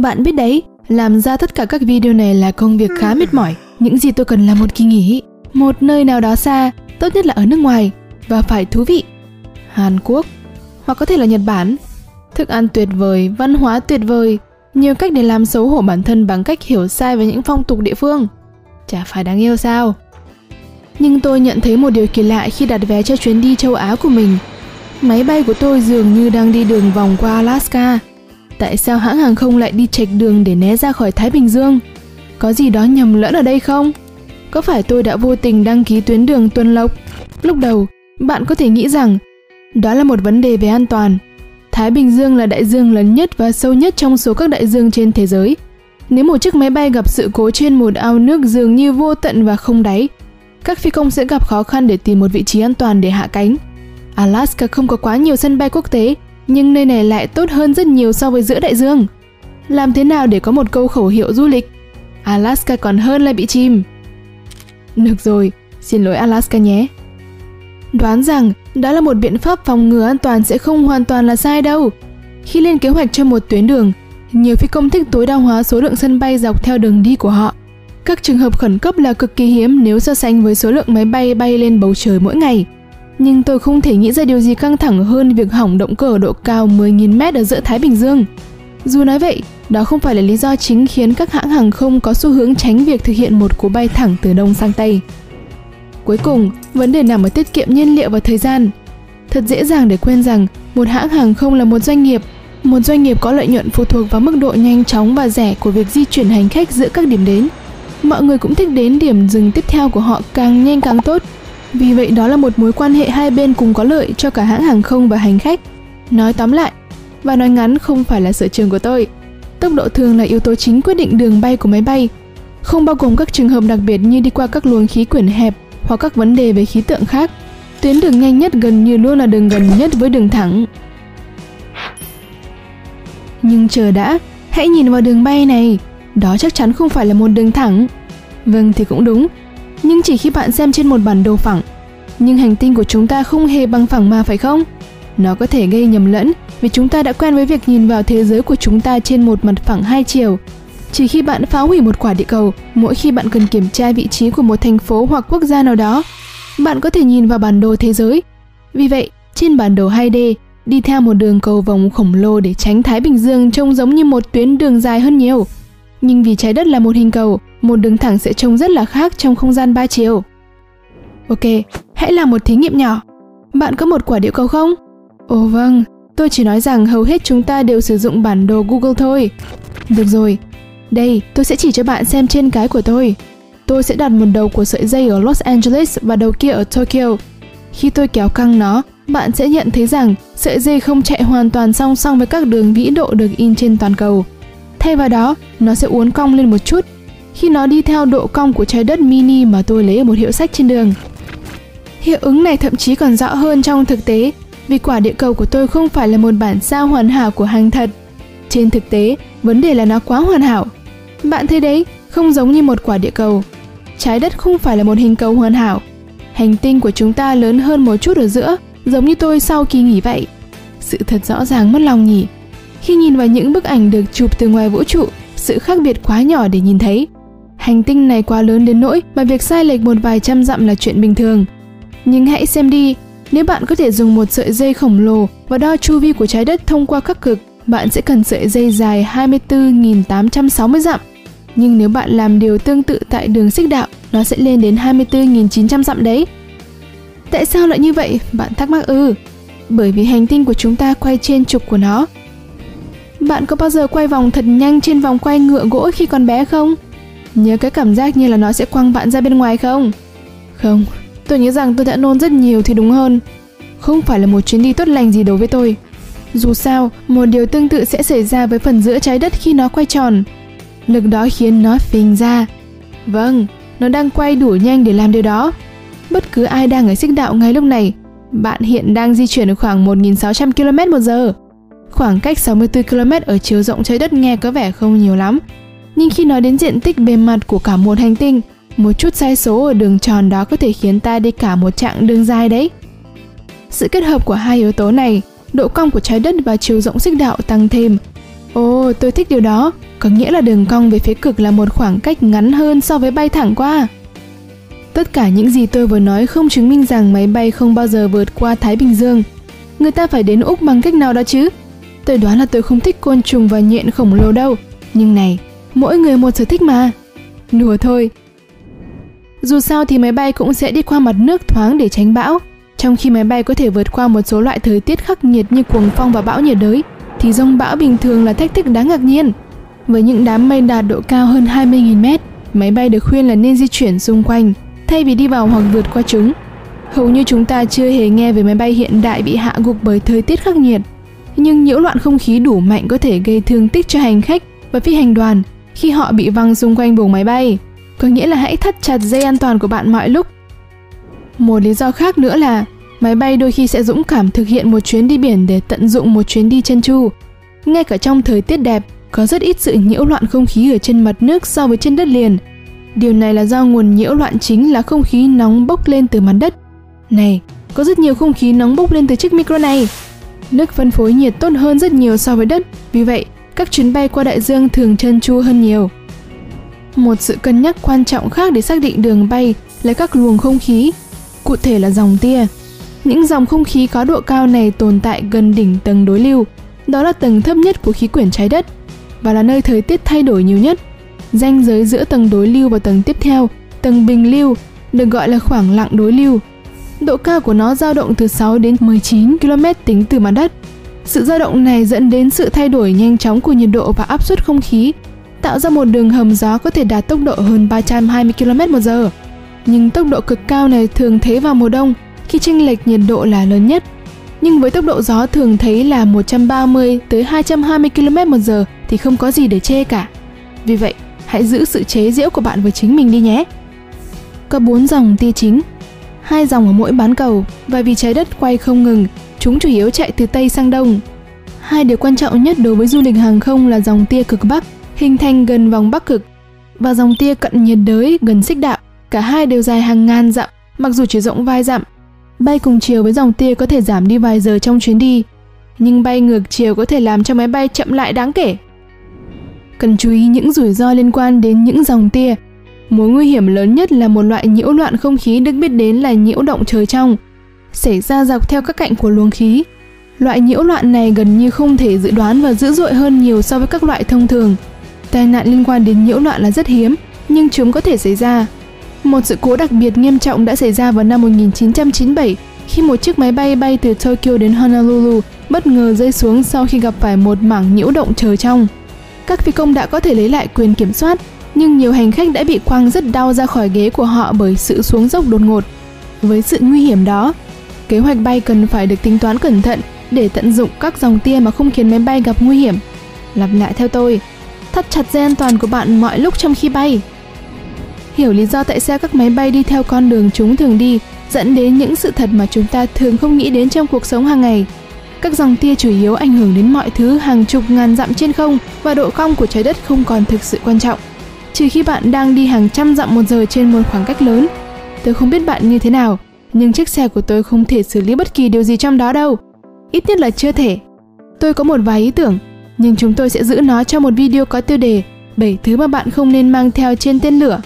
Bạn biết đấy, làm ra tất cả các video này là công việc khá mệt mỏi. Những gì tôi cần là một kỳ nghỉ, một nơi nào đó xa, tốt nhất là ở nước ngoài và phải thú vị. Hàn Quốc hoặc có thể là Nhật Bản. Thức ăn tuyệt vời, văn hóa tuyệt vời, nhiều cách để làm xấu hổ bản thân bằng cách hiểu sai về những phong tục địa phương. Chả phải đáng yêu sao? Nhưng tôi nhận thấy một điều kỳ lạ khi đặt vé cho chuyến đi châu Á của mình. Máy bay của tôi dường như đang đi đường vòng qua Alaska. Tại sao hãng hàng không lại đi chệch đường để né ra khỏi Thái Bình Dương? Có gì đó nhầm lẫn ở đây không? Có phải tôi đã vô tình đăng ký tuyến đường Tuần Lộc? Lúc đầu, bạn có thể nghĩ rằng đó là một vấn đề về an toàn. Thái Bình Dương là đại dương lớn nhất và sâu nhất trong số các đại dương trên thế giới. Nếu một chiếc máy bay gặp sự cố trên một ao nước dường như vô tận và không đáy, các phi công sẽ gặp khó khăn để tìm một vị trí an toàn để hạ cánh. Alaska không có quá nhiều sân bay quốc tế, nhưng nơi này lại tốt hơn rất nhiều so với giữa đại dương. Làm thế nào để có một câu khẩu hiệu du lịch? Alaska còn hơn là bị chìm. Được rồi, xin lỗi Alaska nhé. Đoán rằng đó là một biện pháp phòng ngừa an toàn sẽ không hoàn toàn là sai đâu. Khi lên kế hoạch cho một tuyến đường, nhiều phi công thích tối đa hóa số lượng sân bay dọc theo đường đi của họ. Các trường hợp khẩn cấp là cực kỳ hiếm nếu so sánh với số lượng máy bay bay lên bầu trời mỗi ngày. Nhưng tôi không thể nghĩ ra điều gì căng thẳng hơn việc hỏng động cơ ở độ cao 10.000 mét ở giữa Thái Bình Dương. Dù nói vậy, đó không phải là lý do chính khiến các hãng hàng không có xu hướng tránh việc thực hiện một cú bay thẳng từ Đông sang Tây. Cuối cùng, vấn đề nằm ở tiết kiệm nhiên liệu và thời gian. Thật dễ dàng để quên rằng một hãng hàng không là một doanh nghiệp. Một doanh nghiệp có lợi nhuận phụ thuộc vào mức độ nhanh chóng và rẻ của việc di chuyển hành khách giữa các điểm đến. Mọi người cũng thích đến điểm dừng tiếp theo của họ càng nhanh càng tốt. Vì vậy đó là một mối quan hệ hai bên cùng có lợi cho cả hãng hàng không và hành khách. Nói tóm lại, và nói ngắn không phải là sở trường của tôi. Tốc độ thường là yếu tố chính quyết định đường bay của máy bay, không bao gồm các trường hợp đặc biệt như đi qua các luồng khí quyển hẹp hoặc các vấn đề về khí tượng khác. Tuyến đường nhanh nhất gần như luôn là đường gần nhất với đường thẳng. Nhưng chờ đã, hãy nhìn vào đường bay này, đó chắc chắn không phải là một đường thẳng. Vâng thì cũng đúng, nhưng chỉ khi bạn xem trên một bản đồ phẳng. Nhưng hành tinh của chúng ta không hề bằng phẳng mà phải không? Nó có thể gây nhầm lẫn vì chúng ta đã quen với việc nhìn vào thế giới của chúng ta trên một mặt phẳng hai chiều. Chỉ khi bạn phá hủy một quả địa cầu, mỗi khi bạn cần kiểm tra vị trí của một thành phố hoặc quốc gia nào đó, bạn có thể nhìn vào bản đồ thế giới. Vì vậy, trên bản đồ 2D, đi theo một đường cầu vòng khổng lồ để tránh Thái Bình Dương trông giống như một tuyến đường dài hơn nhiều. Nhưng vì trái đất là một hình cầu, một đường thẳng sẽ trông rất là khác trong không gian ba chiều. Ok, hãy làm một thí nghiệm nhỏ. Bạn có một quả địa cầu không? Ồ vâng, tôi chỉ nói rằng hầu hết chúng ta đều sử dụng bản đồ Google thôi. Được rồi, đây tôi sẽ chỉ cho bạn xem trên cái của tôi. Tôi sẽ đặt một đầu của sợi dây ở Los Angeles và đầu kia ở Tokyo. Khi tôi kéo căng nó, bạn sẽ nhận thấy rằng sợi dây không chạy hoàn toàn song song với các đường vĩ độ được in trên toàn cầu. Thay vào đó, nó sẽ uốn cong lên một chút khi nó đi theo độ cong của trái đất mini mà tôi lấy ở một hiệu sách trên đường. Hiệu ứng này thậm chí còn rõ hơn trong thực tế vì quả địa cầu của tôi không phải là một bản sao hoàn hảo của hàng thật. Trên thực tế, vấn đề là nó quá hoàn hảo. Bạn thấy đấy, không giống như một quả địa cầu. Trái đất không phải là một hình cầu hoàn hảo. Hành tinh của chúng ta lớn hơn một chút ở giữa, giống như tôi sau kỳ nghỉ vậy. Sự thật rõ ràng mất lòng nhỉ. Khi nhìn vào những bức ảnh được chụp từ ngoài vũ trụ, sự khác biệt quá nhỏ để nhìn thấy. Hành tinh này quá lớn đến nỗi mà việc sai lệch một vài trăm dặm là chuyện bình thường. Nhưng hãy xem đi, nếu bạn có thể dùng một sợi dây khổng lồ và đo chu vi của trái đất thông qua các cực, bạn sẽ cần sợi dây dài 24.860 dặm. Nhưng nếu bạn làm điều tương tự tại đường xích đạo, nó sẽ lên đến 24.900 dặm đấy. Tại sao lại như vậy? Bạn thắc mắc ư? Bởi vì hành tinh của chúng ta quay trên trục của nó. Bạn có bao giờ quay vòng thật nhanh trên vòng quay ngựa gỗ khi còn bé không? Nhớ cái cảm giác như là nó sẽ quăng bạn ra bên ngoài không? Không, tôi nhớ rằng tôi đã nôn rất nhiều thì đúng hơn. Không phải là một chuyến đi tốt lành gì đối với tôi. Dù sao, một điều tương tự sẽ xảy ra với phần giữa trái đất khi nó quay tròn. Lực đó khiến nó phình ra. Vâng, nó đang quay đủ nhanh để làm điều đó. Bất cứ ai đang ở xích đạo ngay lúc này, bạn hiện đang di chuyển ở khoảng 1.600 km một giờ. Khoảng cách 64 km ở chiều rộng trái đất nghe có vẻ không nhiều lắm, nhưng khi nói đến diện tích bề mặt của cả một hành tinh, một chút sai số ở đường tròn đó có thể khiến ta đi cả một chặng đường dài đấy. Sự kết hợp của hai yếu tố này, độ cong của trái đất và chiều rộng xích đạo tăng thêm. Ồ, tôi thích điều đó. có nghĩa là đường cong về phía cực là một khoảng cách ngắn hơn so với bay thẳng qua. Tất cả những gì tôi vừa nói không chứng minh rằng máy bay không bao giờ vượt qua Thái Bình Dương. Người ta phải đến Úc bằng cách nào đó chứ? Tôi đoán là tôi không thích côn trùng và nhện khổng lồ đâu. Nhưng này, mỗi người một sở thích mà. Đùa thôi. Dù sao thì máy bay cũng sẽ đi qua mặt nước thoáng để tránh bão. Trong khi máy bay có thể vượt qua một số loại thời tiết khắc nghiệt như cuồng phong và bão nhiệt đới, thì rông bão bình thường là thách thức đáng ngạc nhiên. Với những đám mây đạt độ cao hơn 20.000 mét, máy bay được khuyên là nên di chuyển xung quanh, thay vì đi vào hoặc vượt qua chúng. Hầu như chúng ta chưa hề nghe về máy bay hiện đại bị hạ gục bởi thời tiết khắc nghiệt, nhưng nhiễu loạn không khí đủ mạnh có thể gây thương tích cho hành khách và phi hành đoàn khi họ bị văng xung quanh buồng máy bay. Có nghĩa là hãy thắt chặt dây an toàn của bạn mọi lúc. Một lý do khác nữa là máy bay đôi khi sẽ dũng cảm thực hiện một chuyến đi biển để tận dụng một chuyến đi chân chu. Ngay cả trong thời tiết đẹp, có rất ít sự nhiễu loạn không khí ở trên mặt nước so với trên đất liền. Điều này là do nguồn nhiễu loạn chính là không khí nóng bốc lên từ mặt đất. Này, có rất nhiều không khí nóng bốc lên từ chiếc micro này. Nước phân phối nhiệt tốt hơn rất nhiều so với đất, vì vậy các chuyến bay qua đại dương thường trơn tru hơn nhiều. Một sự cân nhắc quan trọng khác để xác định đường bay là các luồng không khí, cụ thể là dòng tia. Những dòng không khí có độ cao này tồn tại gần đỉnh tầng đối lưu, đó là tầng thấp nhất của khí quyển trái đất và là nơi thời tiết thay đổi nhiều nhất. Ranh giới giữa tầng đối lưu và tầng tiếp theo, tầng bình lưu, được gọi là khoảng lặng đối lưu. Độ cao của nó dao động từ 6 đến 19 km tính từ mặt đất. Sự dao động này dẫn đến sự thay đổi nhanh chóng của nhiệt độ và áp suất không khí, tạo ra một đường hầm gió có thể đạt tốc độ hơn 320 km một giờ. Nhưng tốc độ cực cao này thường thấy vào mùa đông khi chênh lệch nhiệt độ là lớn nhất. Nhưng với tốc độ gió thường thấy là 130 tới 220 km một giờ thì không có gì để chê cả. Vì vậy, hãy giữ sự chế giễu của bạn với chính mình đi nhé. Có 4 dòng tia chính, hai dòng ở mỗi bán cầu và vì trái đất quay không ngừng, chúng chủ yếu chạy từ Tây sang Đông. Hai điều quan trọng nhất đối với du lịch hàng không là dòng tia cực Bắc, hình thành gần vòng Bắc cực, và dòng tia cận nhiệt đới gần xích đạo. Cả hai đều dài hàng ngàn dặm, mặc dù chỉ rộng vài dặm. Bay cùng chiều với dòng tia có thể giảm đi vài giờ trong chuyến đi, nhưng bay ngược chiều có thể làm cho máy bay chậm lại đáng kể. Cần chú ý những rủi ro liên quan đến những dòng tia. Mối nguy hiểm lớn nhất là một loại nhiễu loạn không khí được biết đến là nhiễu động trời trong, xảy ra dọc theo các cạnh của luồng khí. Loại nhiễu loạn này gần như không thể dự đoán và dữ dội hơn nhiều so với các loại thông thường. Tai nạn liên quan đến nhiễu loạn là rất hiếm, nhưng chúng có thể xảy ra. Một sự cố đặc biệt nghiêm trọng đã xảy ra vào năm 1997 khi một chiếc máy bay bay từ Tokyo đến Honolulu bất ngờ rơi xuống sau khi gặp phải một mảng nhiễu động trời trong. Các phi công đã có thể lấy lại quyền kiểm soát, nhưng nhiều hành khách đã bị quăng rất đau ra khỏi ghế của họ bởi sự xuống dốc đột ngột. Với sự nguy hiểm đó, kế hoạch bay cần phải được tính toán cẩn thận để tận dụng các dòng tia mà không khiến máy bay gặp nguy hiểm. Lặp lại theo tôi, thắt chặt dây an toàn của bạn mọi lúc trong khi bay. Hiểu lý do tại sao các máy bay đi theo con đường chúng thường đi dẫn đến những sự thật mà chúng ta thường không nghĩ đến trong cuộc sống hàng ngày. Các dòng tia chủ yếu ảnh hưởng đến mọi thứ hàng chục ngàn dặm trên không và độ cong của trái đất không còn thực sự quan trọng. Trừ khi bạn đang đi hàng trăm dặm một giờ trên một khoảng cách lớn. Tôi không biết bạn như thế nào, nhưng chiếc xe của tôi không thể xử lý bất kỳ điều gì trong đó đâu. Ít nhất là chưa thể. Tôi có một vài ý tưởng, nhưng chúng tôi sẽ giữ nó cho một video có tiêu đề 7 thứ mà bạn không nên mang theo trên tên lửa